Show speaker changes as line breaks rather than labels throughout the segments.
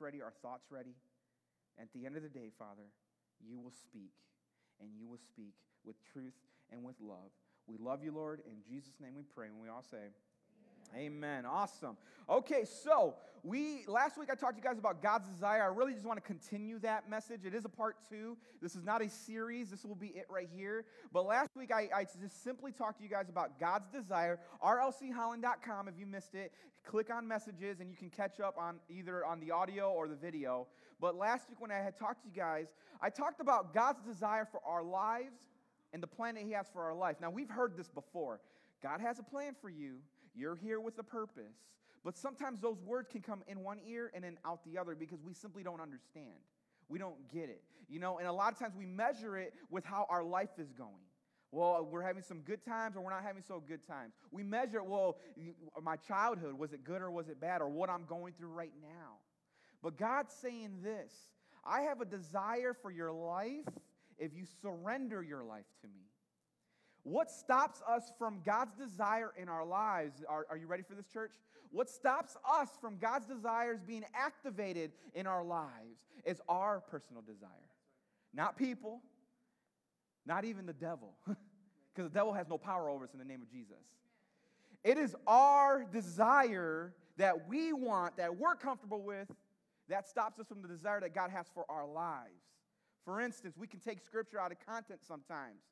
ready, our thoughts ready. At the end of the day, Father, you will speak, and you will speak with truth and with love. We love you, Lord. In Jesus' name we pray. And we all say, Amen. Awesome. Okay, so we last week I talked to you guys about God's desire. I really just want to continue that message. It is a part two. This is not a series. This will be it right here. But last week I, I just simply talked to you guys about God's desire. RLCHolland.com. If you missed it, click on messages and you can catch up on either on the audio or the video. But last week when I had talked to you guys, I talked about God's desire for our lives and the plan that He has for our life. Now we've heard this before. God has a plan for you. You're here with a purpose. But sometimes those words can come in one ear and then out the other because we simply don't understand. We don't get it. You know, and a lot of times we measure it with how our life is going. Well, we're having some good times or we're not having so good times. We measure, well, my childhood, was it good or was it bad, or what I'm going through right now. But God's saying this I have a desire for your life if you surrender your life to me. What stops us from God's desire in our lives? Are, are, you ready for this, church? What stops us from God's desires being activated in our lives is our personal desire. Not people, not even the devil, because the devil has no power over us in the name of Jesus. It is our desire that we want, that we're comfortable with, that stops us from the desire that God has for our lives. For instance, we can take scripture out of content sometimes.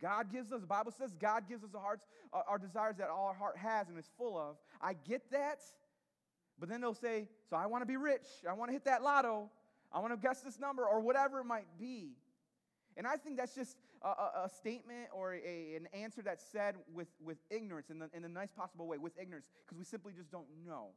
God gives us, the Bible says God gives us the hearts, our desires that all our heart has and is full of. I get that. But then they'll say, So I want to be rich. I want to hit that lotto. I want to guess this number or whatever it might be. And I think that's just a, a, a statement or a, an answer that's said with, with ignorance in the, in the nice possible way, with ignorance, because we simply just don't know.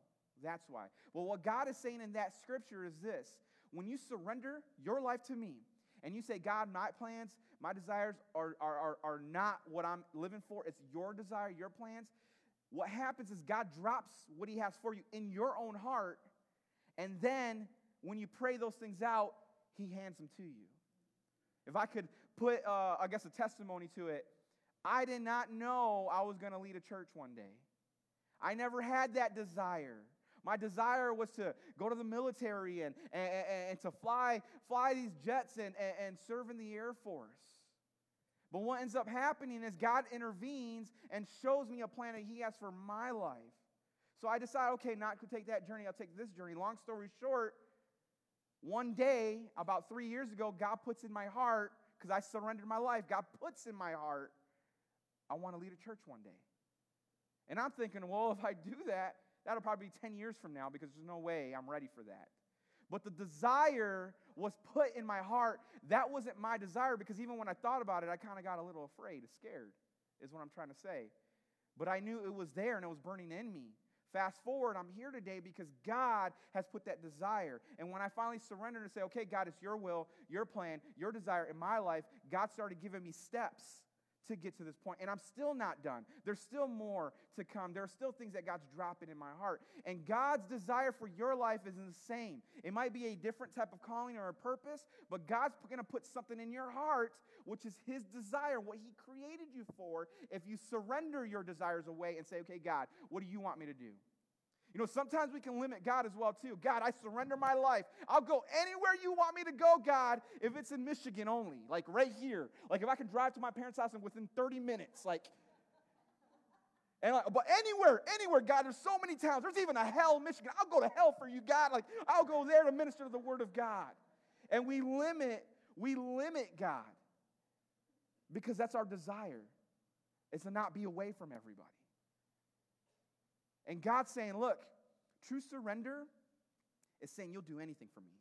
That's why. Well, what God is saying in that scripture is this when you surrender your life to me, and you say, God, my plans, my desires are, are, are, are not what I'm living for, it's your desire, your plans, what happens is God drops what He has for you in your own heart, and then when you pray those things out, He hands them to you. If I could put, uh, I guess, a testimony to it, I did not know I was going to lead a church one day. I never had that desire. My desire was to go to the military and, and, and to fly, fly these jets and, and, and serve in the Air Force. But what ends up happening is God intervenes and shows me a plan that He has for my life. So I decide, okay, not to take that journey, I'll take this journey. Long story short, one day, about three years ago, God puts in my heart, because I surrendered my life, God puts in my heart, I want to lead a church one day. And I'm thinking, well, if I do that, That'll probably be 10 years from now because there's no way I'm ready for that. But the desire was put in my heart. That wasn't my desire because even when I thought about it, I kind of got a little afraid, scared, is what I'm trying to say. But I knew it was there and it was burning in me. Fast forward, I'm here today because God has put that desire. And when I finally surrendered and say, okay, God, it's your will, your plan, your desire in my life, God started giving me steps to get to this point. And I'm still not done. There's still more to come. There are still things that God's dropping in my heart. And God's desire for your life is the same. It might be a different type of calling or a purpose, but God's going to put something in your heart, which is His desire, what He created you for, if you surrender your desires away and say, okay, God, what do you want me to do? You know, sometimes we can limit God as well too. God, I surrender my life. I'll go anywhere you want me to go, God, if it's in Michigan only, like right here. Like if I can drive to my parents' house in within 30 minutes, like and like, but anywhere, anywhere, God, there's so many towns. There's even a hell, Michigan. I'll go to hell for you, God. Like I'll go there to minister to the word of God. And we limit, we limit God because that's our desire. Is to not be away from everybody. And God's saying, look, true surrender is saying you'll do anything for me.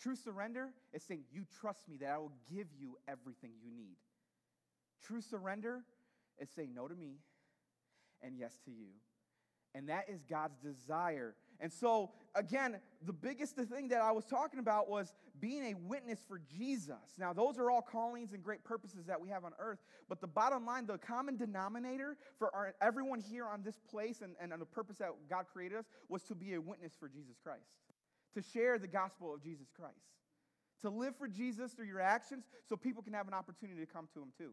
True surrender is saying you trust me that I will give you everything you need. True surrender is saying no to me and yes to you. And that is God's desire. And so, again, the biggest thing that I was talking about was being a witness for Jesus. Now, those are all callings and great purposes that we have on earth. But the bottom line, the common denominator for our, everyone here on this place and, and the purpose that God created us was to be a witness for Jesus Christ, to share the gospel of Jesus Christ, to live for Jesus through your actions so people can have an opportunity to come to Him too.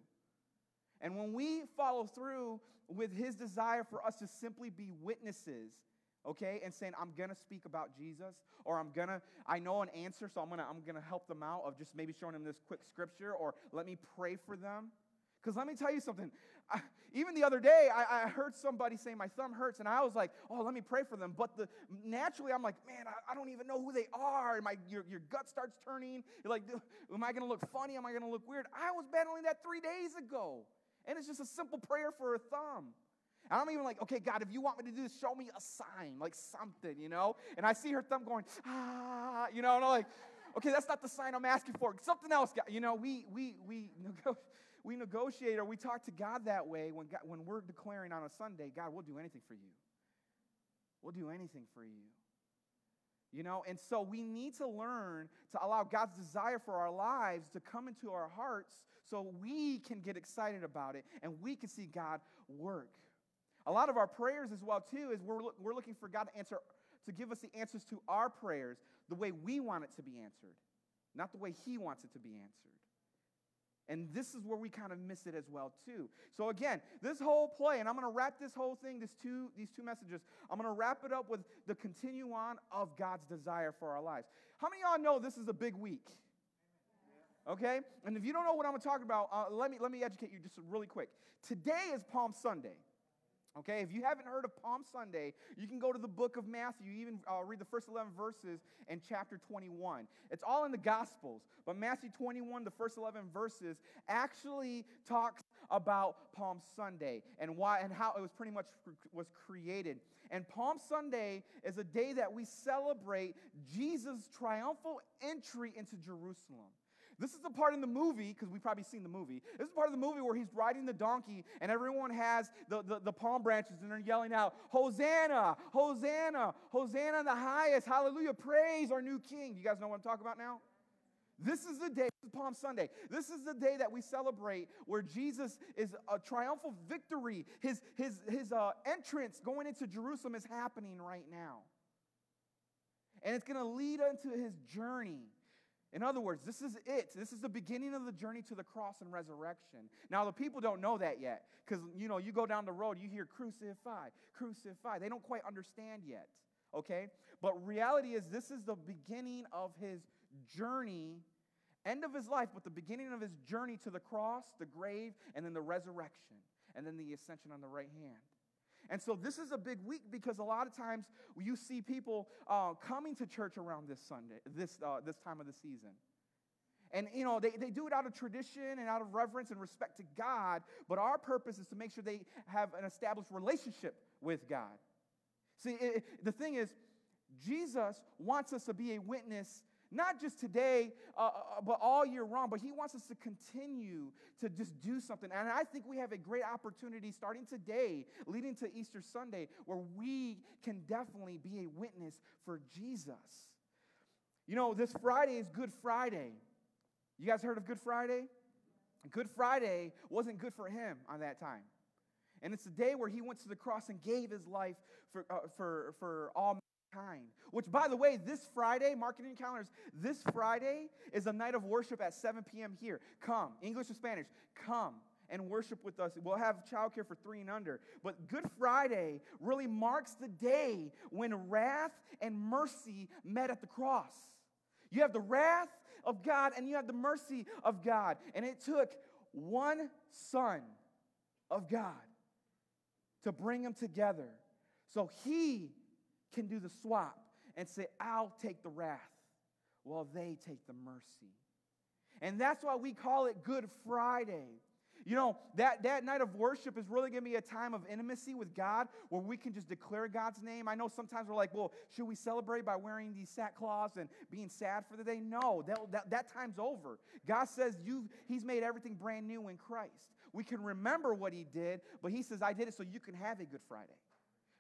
And when we follow through with his desire for us to simply be witnesses, okay, and saying, I'm gonna speak about Jesus, or I'm gonna, I know an answer, so I'm gonna, I'm gonna help them out of just maybe showing them this quick scripture, or let me pray for them. Because let me tell you something. I, even the other day, I, I, heard somebody say my thumb hurts, and I was like, "Oh, let me pray for them." But the, naturally, I'm like, "Man, I, I don't even know who they are." My your, your gut starts turning. You're like, "Am I to look funny? Am I to look weird?" I was battling that three days ago, and it's just a simple prayer for a thumb. And I'm even like, okay, God, if you want me to do this, show me a sign, like something, you know? And I see her thumb going, ah, you know, and I'm like, okay, that's not the sign I'm asking for. Something else, God. You know, we, we, we, we negotiate or we talk to God that way when, God, when we're declaring on a Sunday, God, we'll do anything for you. We'll do anything for you. You know, and so we need to learn to allow God's desire for our lives to come into our hearts so we can get excited about it and we can see God work. A lot of our prayers as well too is we're, we're looking for God to answer to give us the answers to our prayers the way we want it to be answered, not the way he wants it to be answered. And this is where we kind of miss it as well too. So again, this whole play, and I'm going to wrap this whole thing, this two, these two messages, I'm going to wrap it up with the continue on of God's desire for our lives. How many of y'all know this is a big week? Okay? And if you don't know what I'm talking about, uh, let, me, let me educate you just really quick. Today is Palm Sunday. Okay, if you haven't heard of Palm Sunday, you can go to the book of Matthew, even uh, read the first 11 verses in chapter 21. It's all in the Gospels, but Matthew 21, the first 11 verses, actually talks about Palm Sunday and why and how it was pretty much was created. And Palm Sunday is a day that we celebrate Jesus' triumphal entry into Jerusalem. This is the part in the movie, because we've probably seen the movie. This is part of the movie where he's riding the donkey and everyone has the, the, the, palm branches and they're yelling out, Hosanna, Hosanna, Hosanna in the highest, hallelujah, praise our new king. You guys know what I'm talking about now? This is the day, this is Palm Sunday. This is the day that we celebrate where Jesus is a triumphal victory. His, his, his uh, entrance going into Jerusalem is happening right now. And it's going to lead into his journey in other words, this is it. This is the beginning of the journey to the cross and resurrection. Now, the people don't know that yet because, you know, you go down the road, you hear crucify, crucify. They don't quite understand yet, okay? But reality is, this is the beginning of his journey, end of his life, but the beginning of his journey to the cross, the grave, and then the resurrection, and then the ascension on the right hand. And so this is a big week because a lot of times you see people uh, coming to church around this Sunday, this, uh, this time of the season. And, you know, they, they do it out of tradition and out of reverence and respect to God, but our purpose is to make sure they have an established relationship with God. See, it, the thing is, Jesus wants us to be a witness not just today, uh, uh, uh, but all year round. But He wants us to continue to just do something. And I think we have a great opportunity starting today, leading to Easter Sunday, where we can definitely be a witness for Jesus. You know, this Friday is Good Friday. You guys heard of Good Friday? Good Friday wasn't good for him on that time. And it's the day where he went to the cross and gave his life for, uh, for, for all kind. Which, by the way, this Friday, marketing calendars, this Friday is a night of worship at 7 p.m. here. Come, English or Spanish, come and worship with us. We'll have childcare for three and under. But Good Friday really marks the day when wrath and mercy met at the cross. You have the wrath of God and you have the mercy of God. And it took one son of God to bring them together. So he can do the swap and say, I'll take the wrath while they take the mercy. And that's why we call it Good Friday. You know, that, that night of worship is really going to be a time of intimacy with God where we can just declare God's name. I know sometimes we're like, well, should we celebrate by wearing these sackcloths and being sad for the day? No, that, that, that time's over. God says you He's made everything brand new in Christ. We can remember what He did, but He says, I did it so you can have a Good Friday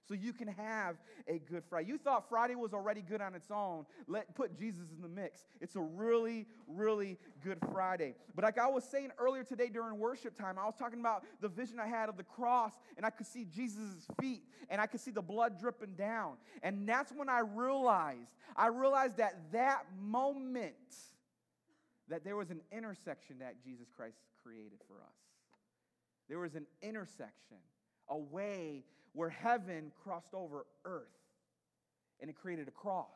so you can have a good Friday. You thought Friday was already good on its own. Let put Jesus in the mix. It's a really, really good Friday. But like I was saying earlier today during worship time, I was talking about the vision I had of the cross, and I could see Jesus' feet, and I could see the blood dripping down. And that's when I realized, I realized that that moment that there was an intersection that Jesus Christ created for us. There was an intersection, a way where heaven crossed over earth. and it created a cross.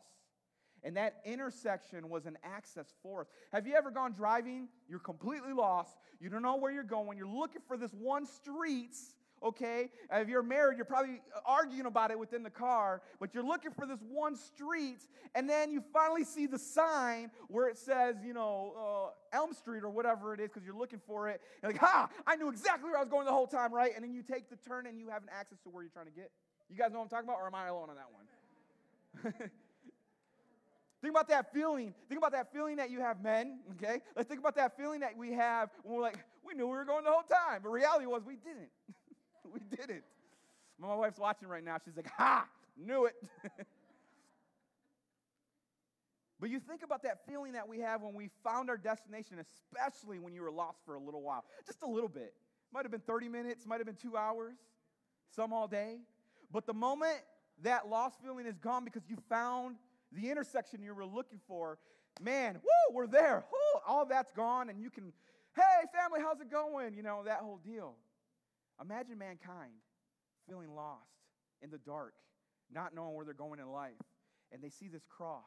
And that intersection was an access for us. Have you ever gone driving? You're completely lost. You don't know where you're going. You're looking for this one street, okay? If you're married, you're probably arguing about it within the car, but you're looking for this one street, and then you finally see the sign where it says, you know, uh, Elm Street or whatever it is, because you're looking for it. You're like, ha, I knew exactly where I was going the whole time, right? And then you take the turn and you have an access to where you're trying to get. You guys know what I'm talking about, or am I alone on that one? Think about that feeling. Think about that feeling that you have, men, okay? Let's think about that feeling that we have when we're like, we knew we were going the whole time. But reality was we didn't. we didn't. My wife's watching right now. She's like, ha, knew it. but you think about that feeling that we have when we found our destination, especially when you were lost for a little while. Just a little bit. Might have been 30 minutes, might have been two hours, some all day. But the moment that lost feeling is gone because you found the intersection you were looking for, man, woo, we're there. Woo, all that's gone, and you can, hey, family, how's it going? You know, that whole deal. Imagine mankind feeling lost in the dark, not knowing where they're going in life, and they see this cross.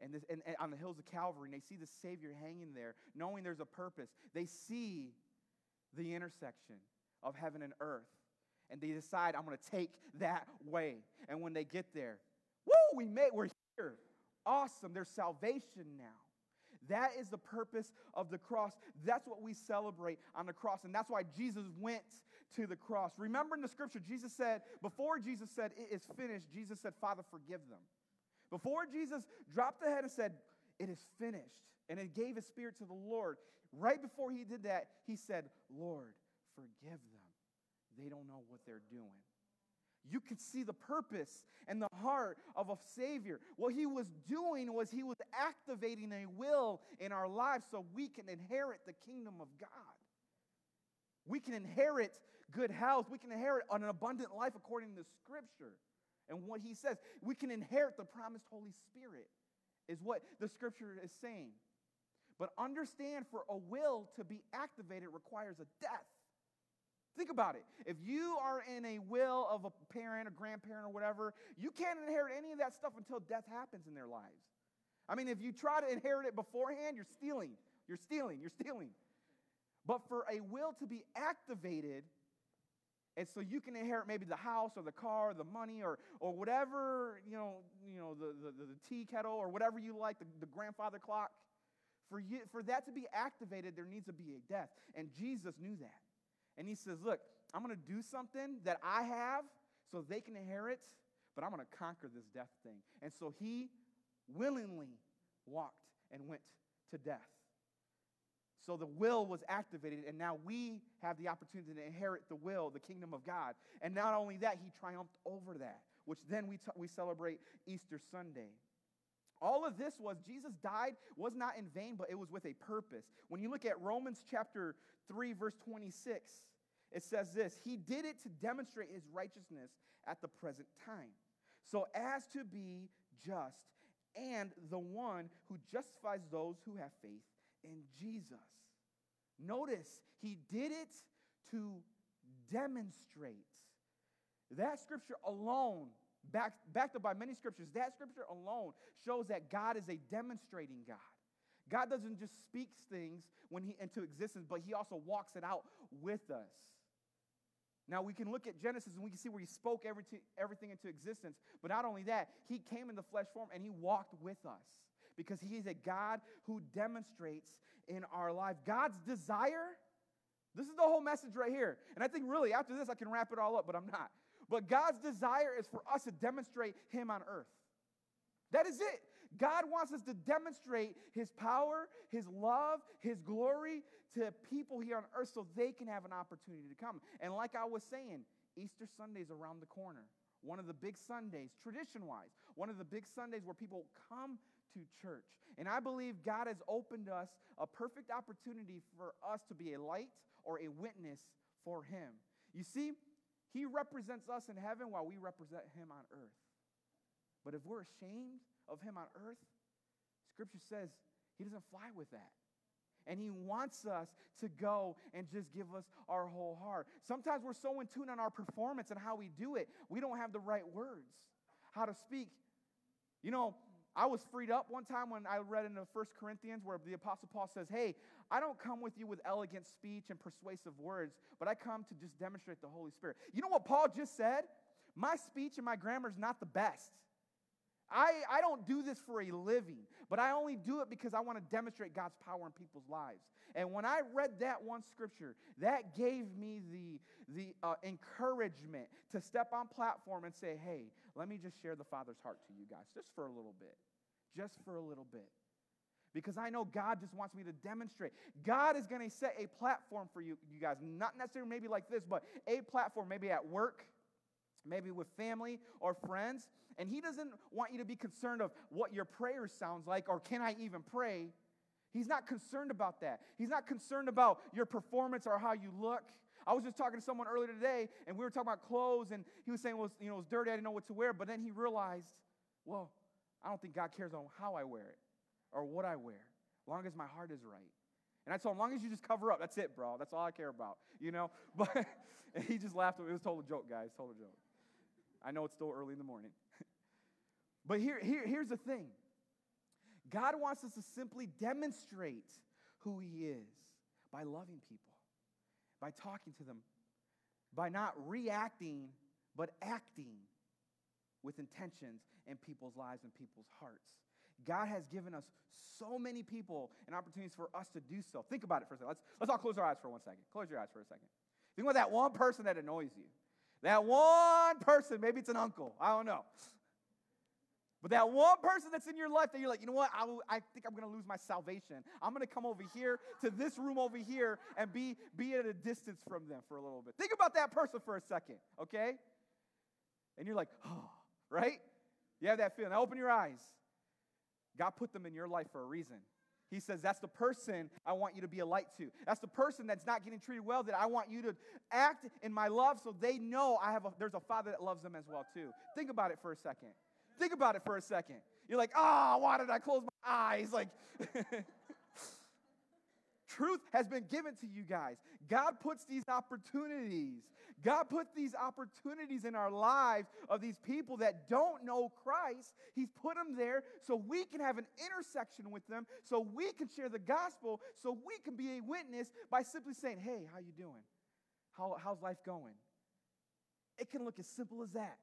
And, this, and, and on the hills of Calvary, and they see the Savior hanging there, knowing there's a purpose. They see the intersection of heaven and earth, and they decide, I'm going to take that way. And when they get there, woo, we made, we're here. Awesome. There's salvation now. That is the purpose of the cross. That's what we celebrate on the cross. And that's why Jesus went to the cross. Remember in the scripture, Jesus said, before Jesus said, It is finished, Jesus said, Father, forgive them. Before Jesus dropped the head and said, It is finished, and it gave his spirit to the Lord, right before he did that, he said, Lord, forgive them. They don't know what they're doing you could see the purpose and the heart of a Savior. What he was doing was he was activating a will in our lives so we can inherit the kingdom of God. We can inherit good health. We can inherit an abundant life according to Scripture. And what he says, we can inherit the promised Holy Spirit, is what the Scripture is saying. But understand for a will to be activated requires a death. Think about it. If you are in a will of a parent, a grandparent, or whatever, you can't inherit any of that stuff until death happens in their lives. I mean, if you try to inherit it beforehand, you're stealing. You're stealing. You're stealing. But for a will to be activated, and so you can inherit maybe the house or the car or the money or, or whatever, you know, you know the, the, the tea kettle or whatever you like, the, the grandfather clock. For, you, for that to be activated, there needs to be a death. And Jesus knew that. And he says, Look, I'm going to do something that I have so they can inherit, but I'm going to conquer this death thing. And so he willingly walked and went to death. So the will was activated, and now we have the opportunity to inherit the will, the kingdom of God. And not only that, he triumphed over that, which then we, t- we celebrate Easter Sunday. All of this was Jesus died was not in vain, but it was with a purpose. When you look at Romans chapter 3, verse 26, it says this He did it to demonstrate his righteousness at the present time, so as to be just and the one who justifies those who have faith in Jesus. Notice, he did it to demonstrate. That scripture alone, backed, backed up by many scriptures, that scripture alone shows that God is a demonstrating God. God doesn't just speak things when he into existence, but he also walks it out with us. Now we can look at Genesis and we can see where he spoke everything into existence. But not only that, he came in the flesh form and he walked with us because he is a God who demonstrates in our life. God's desire, this is the whole message right here. And I think really after this I can wrap it all up, but I'm not. But God's desire is for us to demonstrate him on earth. That is it. God wants us to demonstrate His power, His love, His glory to people here on earth so they can have an opportunity to come. And like I was saying, Easter Sunday is around the corner. One of the big Sundays, tradition wise, one of the big Sundays where people come to church. And I believe God has opened us a perfect opportunity for us to be a light or a witness for Him. You see, He represents us in heaven while we represent Him on earth. But if we're ashamed of him on earth, scripture says he doesn't fly with that. And he wants us to go and just give us our whole heart. Sometimes we're so in tune on our performance and how we do it, we don't have the right words, how to speak. You know, I was freed up one time when I read in the First Corinthians where the Apostle Paul says, Hey, I don't come with you with elegant speech and persuasive words, but I come to just demonstrate the Holy Spirit. You know what Paul just said? My speech and my grammar is not the best. I, I don't do this for a living, but I only do it because I want to demonstrate God's power in people's lives. And when I read that one scripture, that gave me the, the uh, encouragement to step on platform and say, hey, let me just share the Father's heart to you guys, just for a little bit. Just for a little bit. Because I know God just wants me to demonstrate. God is going to set a platform for you, you guys. Not necessarily maybe like this, but a platform maybe at work, maybe with family or friends. And He doesn't want you to be concerned of what your prayer sounds like or can I even pray. He's not concerned about that. He's not concerned about your performance or how you look. I was just talking to someone earlier today, and we were talking about clothes, and he was saying, well, you know, it's dirty, I didn't know what to wear. But then he realized, well, I don't think God cares on how I wear it or what I wear, long as my heart is right. And I told him, long as you just cover up, that's it, bro. That's all I care about, you know? But and he just laughed. It was a total joke, guys. Total joke. I know it's still early in the morning. but here, here, here's the thing God wants us to simply demonstrate who He is by loving people, by talking to them, by not reacting, but acting with intentions in people's lives and people's hearts. God has given us so many people and opportunities for us to do so. Think about it for a second. Let's, let's all close our eyes for one second. Close your eyes for a second. Think about that one person that annoys you. That one person, maybe it's an uncle, I don't know. But that one person that's in your life that you're like, you know what, I, I think I'm going to lose my salvation. I'm going to come over here to this room over here and be, be at a distance from them for a little bit. Think about that person for a second, okay? And you're like, oh, right? You have that feeling. Now open your eyes. God put them in your life for a reason. He says, That's the person I want you to be a light to. That's the person that's not getting treated well that I want you to act in my love so they know I have a, there's a father that loves them as well, too. Think about it for a second. Think about it for a second. You're like, ah, oh, why did I close my eyes? Like, truth has been given to you guys. God puts these opportunities. God put these opportunities in our lives of these people that don't know Christ. He's put them there so we can have an intersection with them, so we can share the gospel, so we can be a witness by simply saying, "Hey, how you doing? How, how's life going?" It can look as simple as that.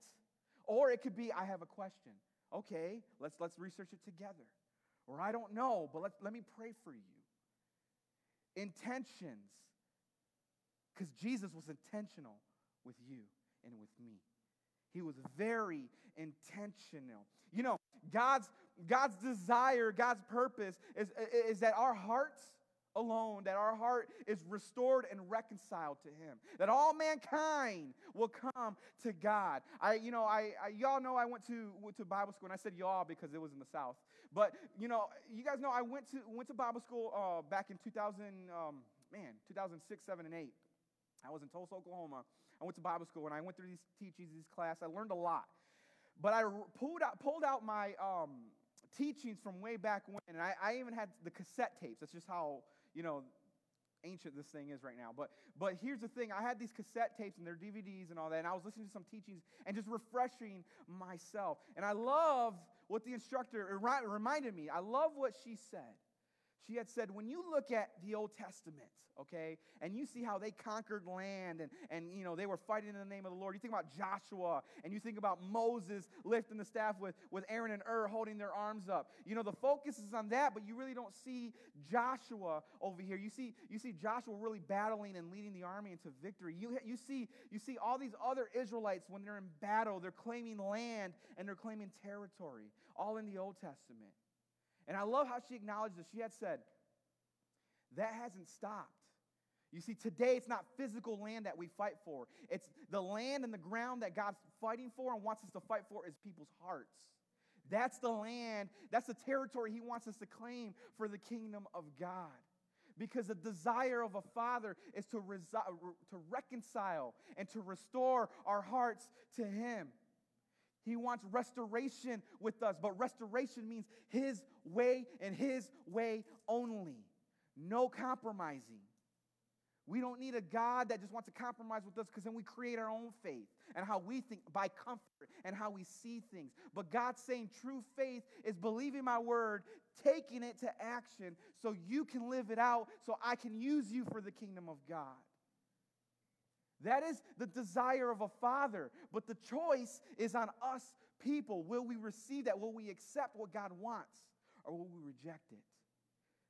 Or it could be, I have a question. Okay, let's, let's research it together. Or I don't know, but let, let me pray for you. Intentions. Because Jesus was intentional with you and with me. He was very intentional. You know, God's, God's desire, God's purpose is, is that our hearts alone, that our heart is restored and reconciled to Him, that all mankind will come to God. I, you know, I, I y'all know I went to went to Bible school, and I said y'all because it was in the South. But you know, you guys know I went to went to Bible school uh, back in 2000, um, man, 2006, seven, and eight. I was in Tulsa, Oklahoma. I went to Bible school, and I went through these teachings, these class. I learned a lot. But I pulled out pulled out my um, teachings from way back when, and I, I even had the cassette tapes. That's just how you know, ancient this thing is right now. But but here's the thing: I had these cassette tapes and their DVDs and all that, and I was listening to some teachings and just refreshing myself. And I loved what the instructor reminded me. I love what she said. She had said, when you look at the Old Testament, okay, and you see how they conquered land and, and you know they were fighting in the name of the Lord, you think about Joshua and you think about Moses lifting the staff with, with Aaron and Hur holding their arms up. You know, the focus is on that, but you really don't see Joshua over here. You see, you see Joshua really battling and leading the army into victory. You, you, see, you see all these other Israelites when they're in battle, they're claiming land and they're claiming territory, all in the Old Testament. And I love how she acknowledged this. She had said, that hasn't stopped. You see, today it's not physical land that we fight for. It's the land and the ground that God's fighting for and wants us to fight for is people's hearts. That's the land, that's the territory He wants us to claim for the kingdom of God. Because the desire of a father is to, resi- to reconcile and to restore our hearts to Him. He wants restoration with us, but restoration means His way and His way only. No compromising. We don't need a God that just wants to compromise with us because then we create our own faith and how we think by comfort and how we see things. But God's saying true faith is believing my word, taking it to action so you can live it out, so I can use you for the kingdom of God. That is the desire of a father. But the choice is on us people. Will we receive that? Will we accept what God wants? Or will we reject it?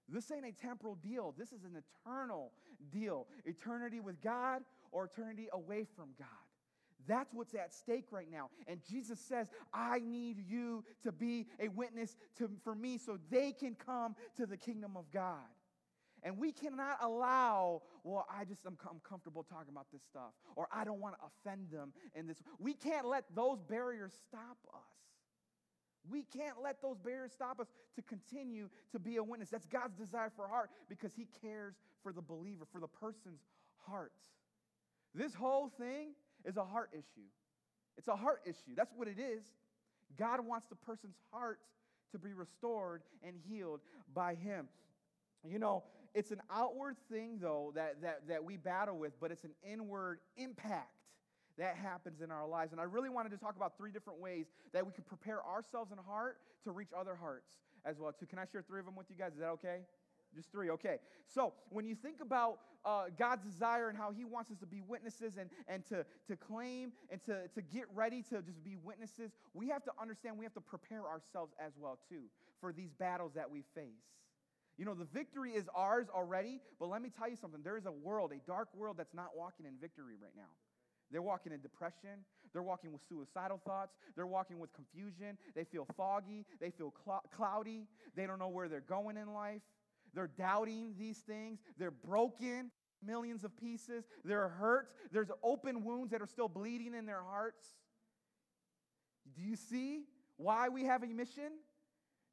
This ain't a temporal deal. This is an eternal deal. Eternity with God or eternity away from God. That's what's at stake right now. And Jesus says, I need you to be a witness to, for me so they can come to the kingdom of God. And we cannot allow, well, I just am I'm comfortable talking about this stuff, or I don't want to offend them in this. We can't let those barriers stop us. We can't let those barriers stop us to continue to be a witness. That's God's desire for heart because He cares for the believer, for the person's heart. This whole thing is a heart issue. It's a heart issue. That's what it is. God wants the person's heart to be restored and healed by Him. You know, it's an outward thing, though, that, that, that we battle with, but it's an inward impact that happens in our lives. And I really wanted to talk about three different ways that we can prepare ourselves in heart to reach other hearts as well. Too. Can I share three of them with you guys? Is that okay? Just three, okay. So when you think about uh, God's desire and how He wants us to be witnesses and, and to, to claim and to, to get ready to just be witnesses, we have to understand we have to prepare ourselves as well, too, for these battles that we face. You know, the victory is ours already, but let me tell you something. There is a world, a dark world that's not walking in victory right now. They're walking in depression. They're walking with suicidal thoughts. They're walking with confusion. They feel foggy. They feel cl- cloudy. They don't know where they're going in life. They're doubting these things. They're broken, millions of pieces. They're hurt. There's open wounds that are still bleeding in their hearts. Do you see why we have a mission?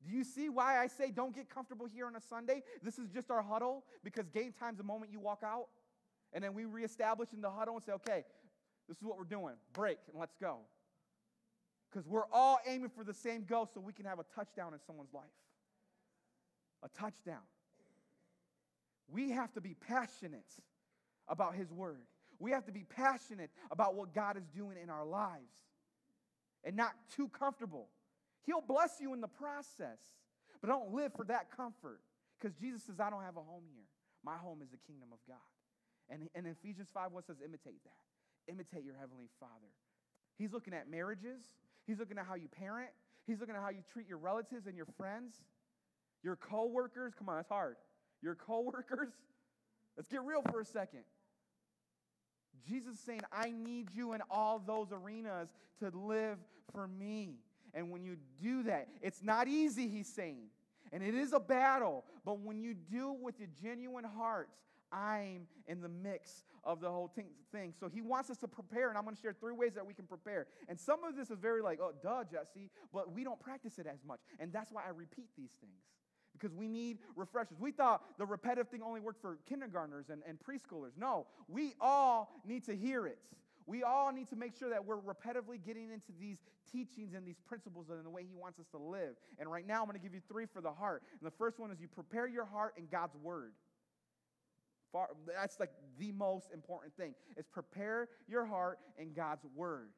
Do you see why I say don't get comfortable here on a Sunday? This is just our huddle because game time's the moment you walk out. And then we reestablish in the huddle and say, okay, this is what we're doing. Break and let's go. Because we're all aiming for the same goal so we can have a touchdown in someone's life. A touchdown. We have to be passionate about His Word. We have to be passionate about what God is doing in our lives and not too comfortable. He'll bless you in the process, but don't live for that comfort because Jesus says, I don't have a home here. My home is the kingdom of God. And, and Ephesians 5 1 says, imitate that imitate your heavenly Father. He's looking at marriages, He's looking at how you parent, He's looking at how you treat your relatives and your friends, your coworkers. Come on, that's hard. Your coworkers. Let's get real for a second. Jesus saying, I need you in all those arenas to live for me. And when you do that, it's not easy, he's saying. And it is a battle. But when you do it with a genuine heart, I'm in the mix of the whole thing. So he wants us to prepare, and I'm going to share three ways that we can prepare. And some of this is very like, oh, duh, Jesse, but we don't practice it as much. And that's why I repeat these things because we need refreshers. We thought the repetitive thing only worked for kindergartners and, and preschoolers. No, we all need to hear it. We all need to make sure that we're repetitively getting into these teachings and these principles and the way He wants us to live. And right now, I'm going to give you three for the heart. And the first one is you prepare your heart in God's Word. Far, that's like the most important thing is prepare your heart in God's word.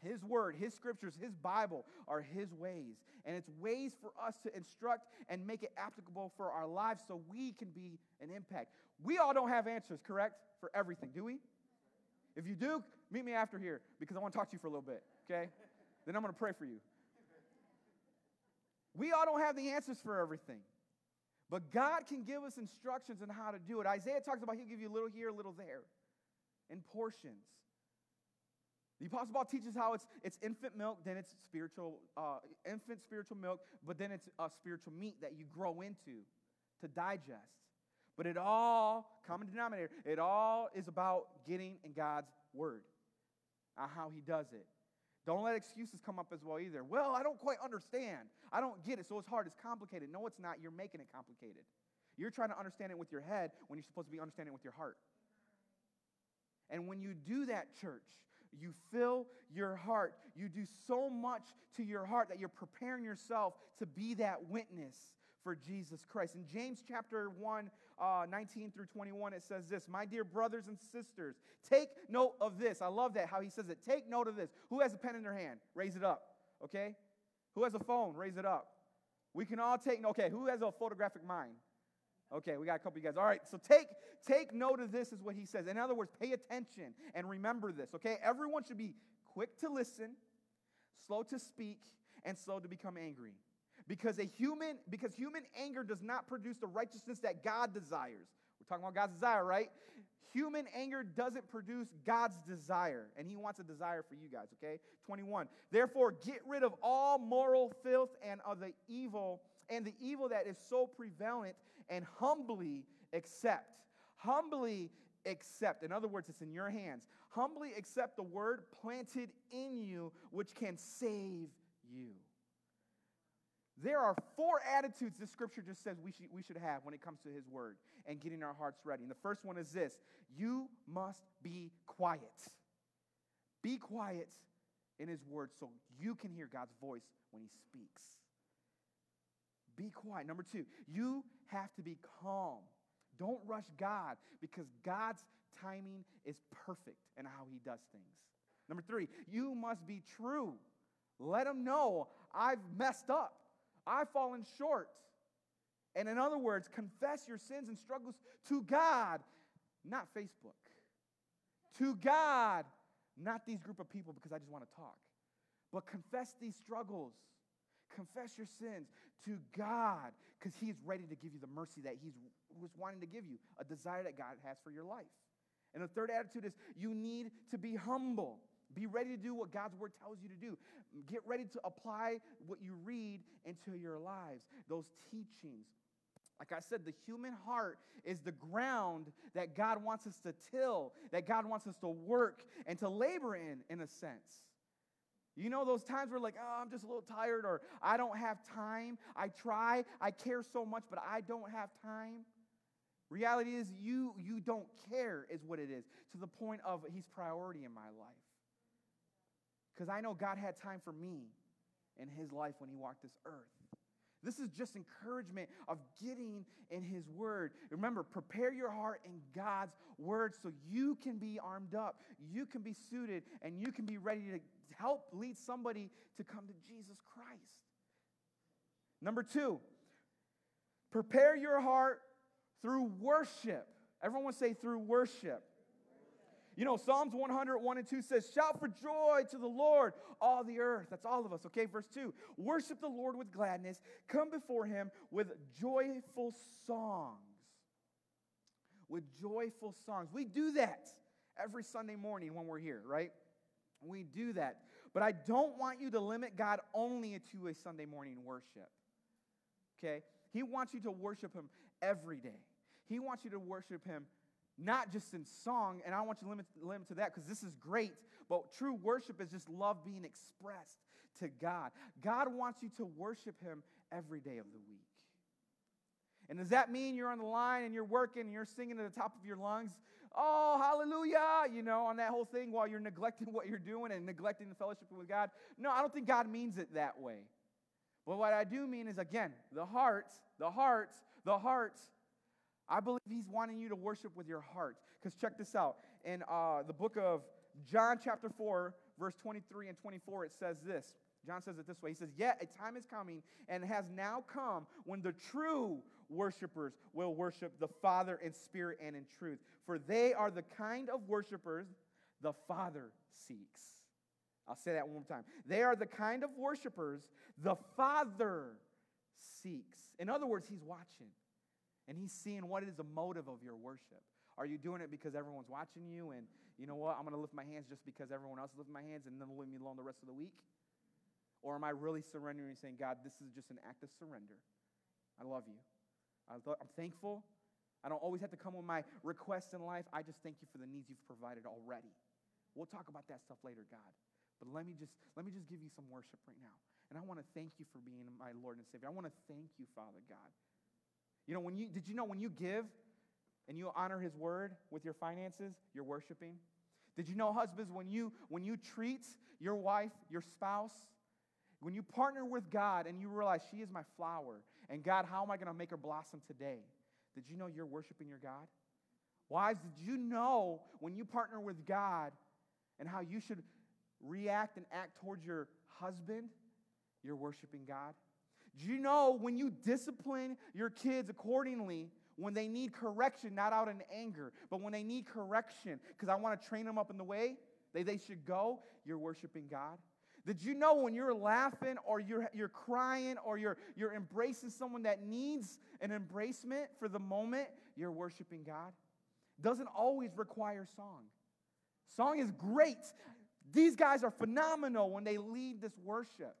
His word, his scriptures, his Bible are his ways. And it's ways for us to instruct and make it applicable for our lives so we can be an impact. We all don't have answers, correct? For everything, do we? If you do, meet me after here because I want to talk to you for a little bit, okay? then I'm going to pray for you. We all don't have the answers for everything. But God can give us instructions on how to do it. Isaiah talks about he'll give you a little here, a little there, in portions. The Apostle Paul teaches how it's, it's infant milk, then it's spiritual, uh, infant spiritual milk, but then it's a spiritual meat that you grow into to digest. But it all, common denominator, it all is about getting in God's word, uh, how he does it. Don't let excuses come up as well either. Well, I don't quite understand. I don't get it, so it's hard. It's complicated. No, it's not. You're making it complicated. You're trying to understand it with your head when you're supposed to be understanding it with your heart. And when you do that, church, you fill your heart. You do so much to your heart that you're preparing yourself to be that witness for Jesus Christ. In James chapter 1, uh, 19 through 21, it says this My dear brothers and sisters, take note of this. I love that, how he says it. Take note of this. Who has a pen in their hand? Raise it up, okay? Who has a phone? Raise it up. We can all take, okay, who has a photographic mind? Okay, we got a couple of you guys. All right, so take take note of this, is what he says. In other words, pay attention and remember this, okay? Everyone should be quick to listen, slow to speak, and slow to become angry. Because a human, because human anger does not produce the righteousness that God desires. We're talking about God's desire, right? Human anger doesn't produce God's desire, and He wants a desire for you guys, okay? 21. Therefore, get rid of all moral filth and of the evil, and the evil that is so prevalent, and humbly accept. Humbly accept. In other words, it's in your hands. Humbly accept the word planted in you, which can save you. There are four attitudes this scripture just says we should, we should have when it comes to his word and getting our hearts ready. And the first one is this you must be quiet. Be quiet in his word so you can hear God's voice when he speaks. Be quiet. Number two, you have to be calm. Don't rush God because God's timing is perfect in how he does things. Number three, you must be true. Let him know I've messed up. I've fallen short. And in other words, confess your sins and struggles to God, not Facebook. To God, not these group of people because I just want to talk. But confess these struggles. Confess your sins to God because He's ready to give you the mercy that He's was wanting to give you, a desire that God has for your life. And the third attitude is you need to be humble. Be ready to do what God's word tells you to do. Get ready to apply what you read into your lives, those teachings. Like I said, the human heart is the ground that God wants us to till, that God wants us to work and to labor in, in a sense. You know those times where like, oh, I'm just a little tired or I don't have time. I try, I care so much, but I don't have time. Reality is you you don't care is what it is to the point of he's priority in my life. Because I know God had time for me in his life when he walked this earth. This is just encouragement of getting in his word. Remember, prepare your heart in God's word so you can be armed up, you can be suited, and you can be ready to help lead somebody to come to Jesus Christ. Number two, prepare your heart through worship. Everyone say through worship. You know, Psalms 101 and 2 says, Shout for joy to the Lord, all the earth. That's all of us, okay? Verse 2 Worship the Lord with gladness, come before him with joyful songs. With joyful songs. We do that every Sunday morning when we're here, right? We do that. But I don't want you to limit God only to a Sunday morning worship, okay? He wants you to worship him every day. He wants you to worship him not just in song, and I want you to limit, limit to that because this is great, but true worship is just love being expressed to God. God wants you to worship Him every day of the week. And does that mean you're on the line and you're working and you're singing at the top of your lungs, oh, hallelujah, you know, on that whole thing while you're neglecting what you're doing and neglecting the fellowship with God? No, I don't think God means it that way. But what I do mean is, again, the heart, the heart, the heart I believe he's wanting you to worship with your heart. Because check this out. In uh, the book of John, chapter 4, verse 23 and 24, it says this. John says it this way He says, Yet a time is coming and has now come when the true worshipers will worship the Father in spirit and in truth. For they are the kind of worshipers the Father seeks. I'll say that one more time. They are the kind of worshipers the Father seeks. In other words, He's watching. And he's seeing what is the motive of your worship. Are you doing it because everyone's watching you and you know what, I'm going to lift my hands just because everyone else is lifting my hands and then leave me alone the rest of the week? Or am I really surrendering and saying, God, this is just an act of surrender? I love you. I'm thankful. I don't always have to come with my requests in life. I just thank you for the needs you've provided already. We'll talk about that stuff later, God. But let me just let me just give you some worship right now. And I want to thank you for being my Lord and Savior. I want to thank you, Father God, you know, when you did you know when you give and you honor his word with your finances, you're worshiping? Did you know, husbands, when you when you treat your wife, your spouse, when you partner with God and you realize she is my flower And God, how am I going to make her blossom today? Did you know you're worshiping your God? Wives, did you know when you partner with God and how you should react and act towards your husband, you're worshiping God? Do you know when you discipline your kids accordingly, when they need correction, not out in anger, but when they need correction, because I want to train them up in the way they, they should go, you're worshiping God? Did you know when you're laughing or you're, you're crying or you're, you're embracing someone that needs an embracement for the moment, you're worshiping God? Doesn't always require song. Song is great. These guys are phenomenal when they lead this worship.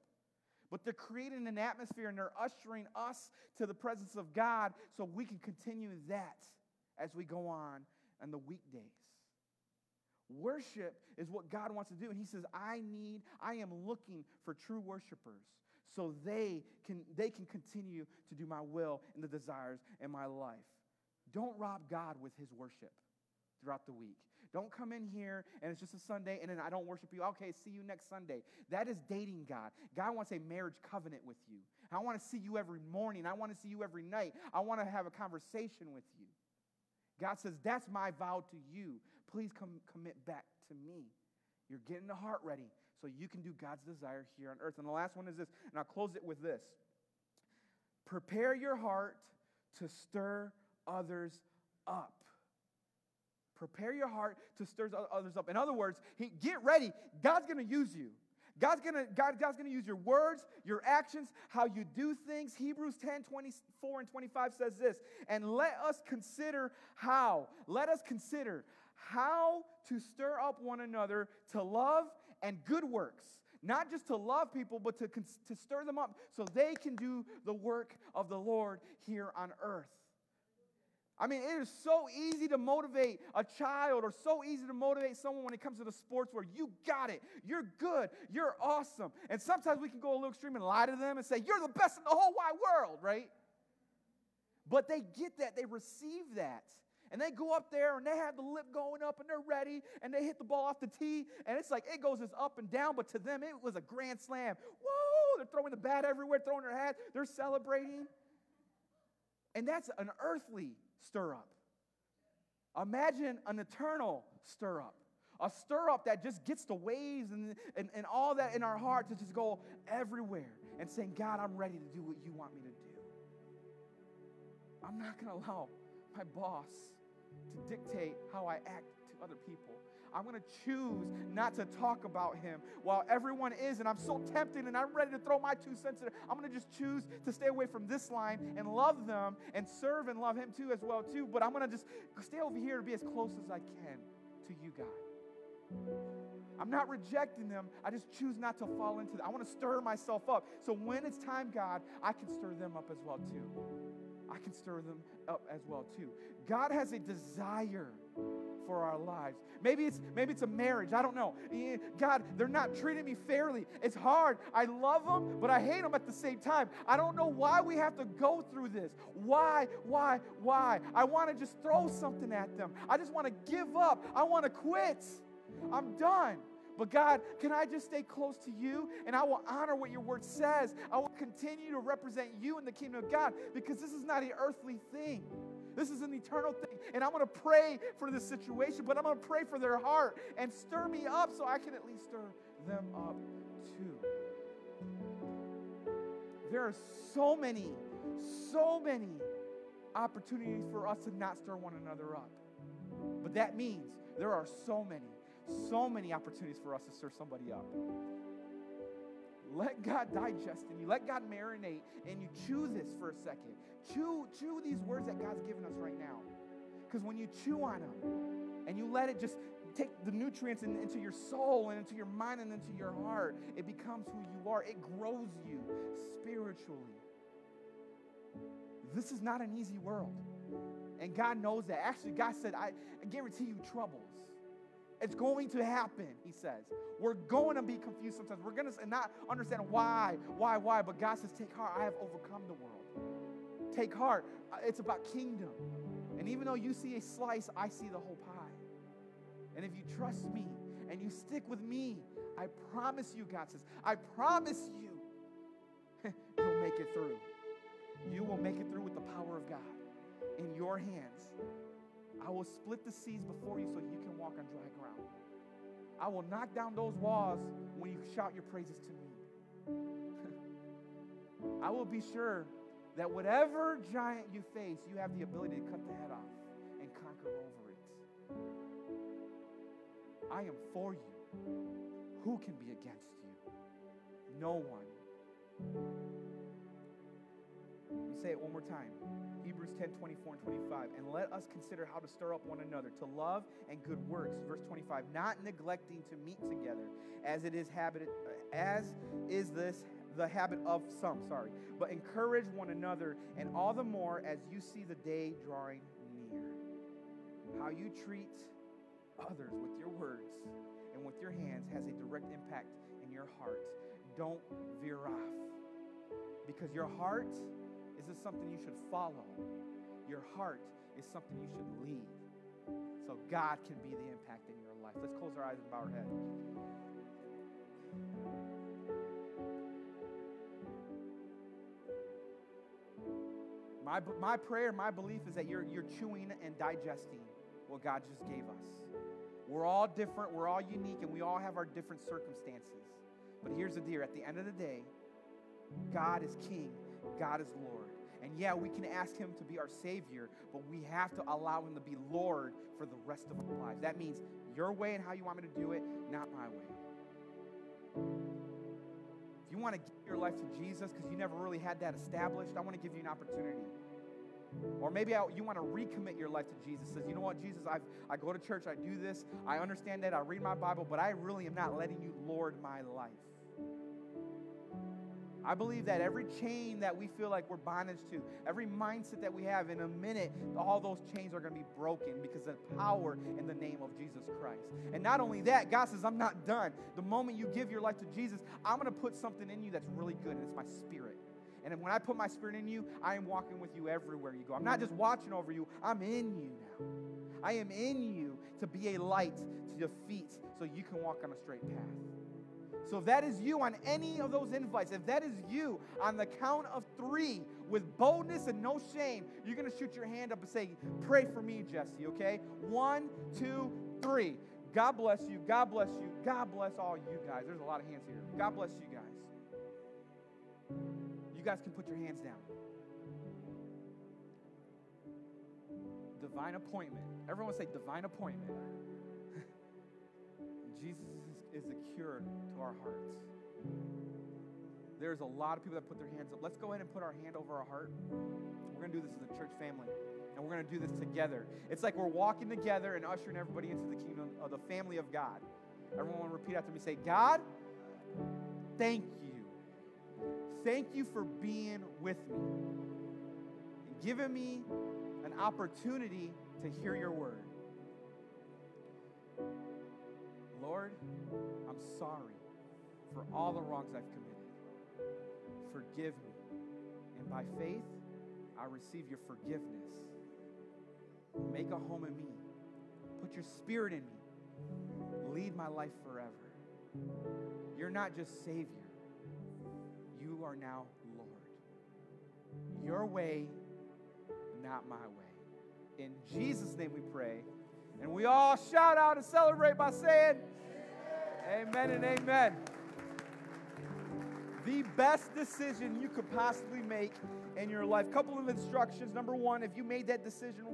But they're creating an atmosphere and they're ushering us to the presence of God so we can continue that as we go on on the weekdays. Worship is what God wants to do. And He says, I need, I am looking for true worshipers so they can, they can continue to do my will and the desires in my life. Don't rob God with His worship throughout the week. Don't come in here and it's just a Sunday and then I don't worship you. Okay, see you next Sunday. That is dating God. God wants a marriage covenant with you. I want to see you every morning. I want to see you every night. I want to have a conversation with you. God says, That's my vow to you. Please come commit back to me. You're getting the heart ready so you can do God's desire here on earth. And the last one is this, and I'll close it with this Prepare your heart to stir others up. Prepare your heart to stir others up. In other words, he, get ready. God's going to use you. God's gonna, God, God's gonna use your words, your actions, how you do things. Hebrews 10, 24 and 25 says this, and let us consider how, let us consider how to stir up one another to love and good works. Not just to love people, but to, to stir them up so they can do the work of the Lord here on earth. I mean, it is so easy to motivate a child or so easy to motivate someone when it comes to the sports where you got it, you're good, you're awesome. And sometimes we can go a little extreme and lie to them and say, You're the best in the whole wide world, right? But they get that, they receive that. And they go up there and they have the lip going up and they're ready and they hit the ball off the tee and it's like it goes as up and down, but to them it was a grand slam. Whoa! They're throwing the bat everywhere, throwing their hat, they're celebrating. And that's an earthly stir up. Imagine an eternal stir up. A stir up that just gets the waves and, and, and all that in our heart to just go everywhere and saying, God, I'm ready to do what you want me to do. I'm not going to allow my boss to dictate how I act to other people. I'm going to choose not to talk about him while everyone is, and I'm so tempted and I'm ready to throw my two cents in there. I'm going to just choose to stay away from this line and love them and serve and love him too as well too. But I'm going to just stay over here to be as close as I can to you, God. I'm not rejecting them. I just choose not to fall into that. I want to stir myself up. So when it's time, God, I can stir them up as well too. I can stir them up as well too. God has a desire for our lives. Maybe it's maybe it's a marriage. I don't know. Eh, God, they're not treating me fairly. It's hard. I love them, but I hate them at the same time. I don't know why we have to go through this. Why? Why? Why? I want to just throw something at them. I just want to give up. I want to quit. I'm done. But God, can I just stay close to you? And I will honor what your word says. I will continue to represent you in the kingdom of God because this is not an earthly thing. This is an eternal thing. And I'm going to pray for this situation, but I'm going to pray for their heart and stir me up so I can at least stir them up too. There are so many, so many opportunities for us to not stir one another up. But that means there are so many so many opportunities for us to stir somebody up. Let God digest in you. Let God marinate and you chew this for a second. Chew, chew these words that God's given us right now. Because when you chew on them and you let it just take the nutrients in, into your soul and into your mind and into your heart, it becomes who you are. It grows you spiritually. This is not an easy world. And God knows that. Actually, God said, I, I guarantee you troubles. It's going to happen, he says. We're going to be confused sometimes. We're going to not understand why, why, why. But God says, Take heart, I have overcome the world. Take heart. Uh, it's about kingdom. And even though you see a slice, I see the whole pie. And if you trust me and you stick with me, I promise you, God says, I promise you, you'll make it through. you will make it through with the power of God in your hands. I will split the seas before you so you can walk on dry ground. I will knock down those walls when you shout your praises to me. I will be sure that whatever giant you face, you have the ability to cut the head off and conquer over it. I am for you. Who can be against you? No one. Me say it one more time. Hebrews 10 24 and 25. And let us consider how to stir up one another to love and good works. Verse 25. Not neglecting to meet together, as it is habit, as is this the habit of some, sorry, but encourage one another, and all the more as you see the day drawing near. How you treat others with your words and with your hands has a direct impact in your heart. Don't veer off. Because your heart isn't something you should follow, your heart is something you should lead. So God can be the impact in your life. Let's close our eyes and bow our head. My, my prayer, my belief is that you're, you're chewing and digesting what God just gave us. We're all different, we're all unique, and we all have our different circumstances. But here's the deal at the end of the day, God is King, God is Lord. And yeah, we can ask Him to be our Savior, but we have to allow Him to be Lord for the rest of our lives. That means your way and how you want me to do it, not my way. If you want to give your life to Jesus because you never really had that established, I want to give you an opportunity. Or maybe I, you want to recommit your life to Jesus. Says, you know what, Jesus, i I go to church, I do this, I understand that, I read my Bible, but I really am not letting you Lord my life. I believe that every chain that we feel like we're bondage to, every mindset that we have, in a minute, all those chains are going to be broken because of the power in the name of Jesus Christ. And not only that, God says, I'm not done. The moment you give your life to Jesus, I'm going to put something in you that's really good, and it's my spirit. And when I put my spirit in you, I am walking with you everywhere you go. I'm not just watching over you, I'm in you now. I am in you to be a light to your feet so you can walk on a straight path. So if that is you on any of those invites, if that is you on the count of three with boldness and no shame, you're going to shoot your hand up and say, Pray for me, Jesse, okay? One, two, three. God bless you. God bless you. God bless all you guys. There's a lot of hands here. God bless you guys. You guys can put your hands down. Divine appointment. Everyone say divine appointment. Jesus is the cure to our hearts. There's a lot of people that put their hands up. Let's go ahead and put our hand over our heart. We're going to do this as a church family, and we're going to do this together. It's like we're walking together and ushering everybody into the kingdom of the family of God. Everyone repeat after me say, God, thank you. Thank you for being with me and giving me an opportunity to hear your word. Lord, I'm sorry for all the wrongs I've committed. Forgive me. And by faith, I receive your forgiveness. Make a home in me. Put your spirit in me. Lead my life forever. You're not just Savior, you are now Lord. Your way, not my way. In Jesus' name we pray. And we all shout out and celebrate by saying, Amen and amen. The best decision you could possibly make in your life. Couple of instructions. Number one, if you made that decision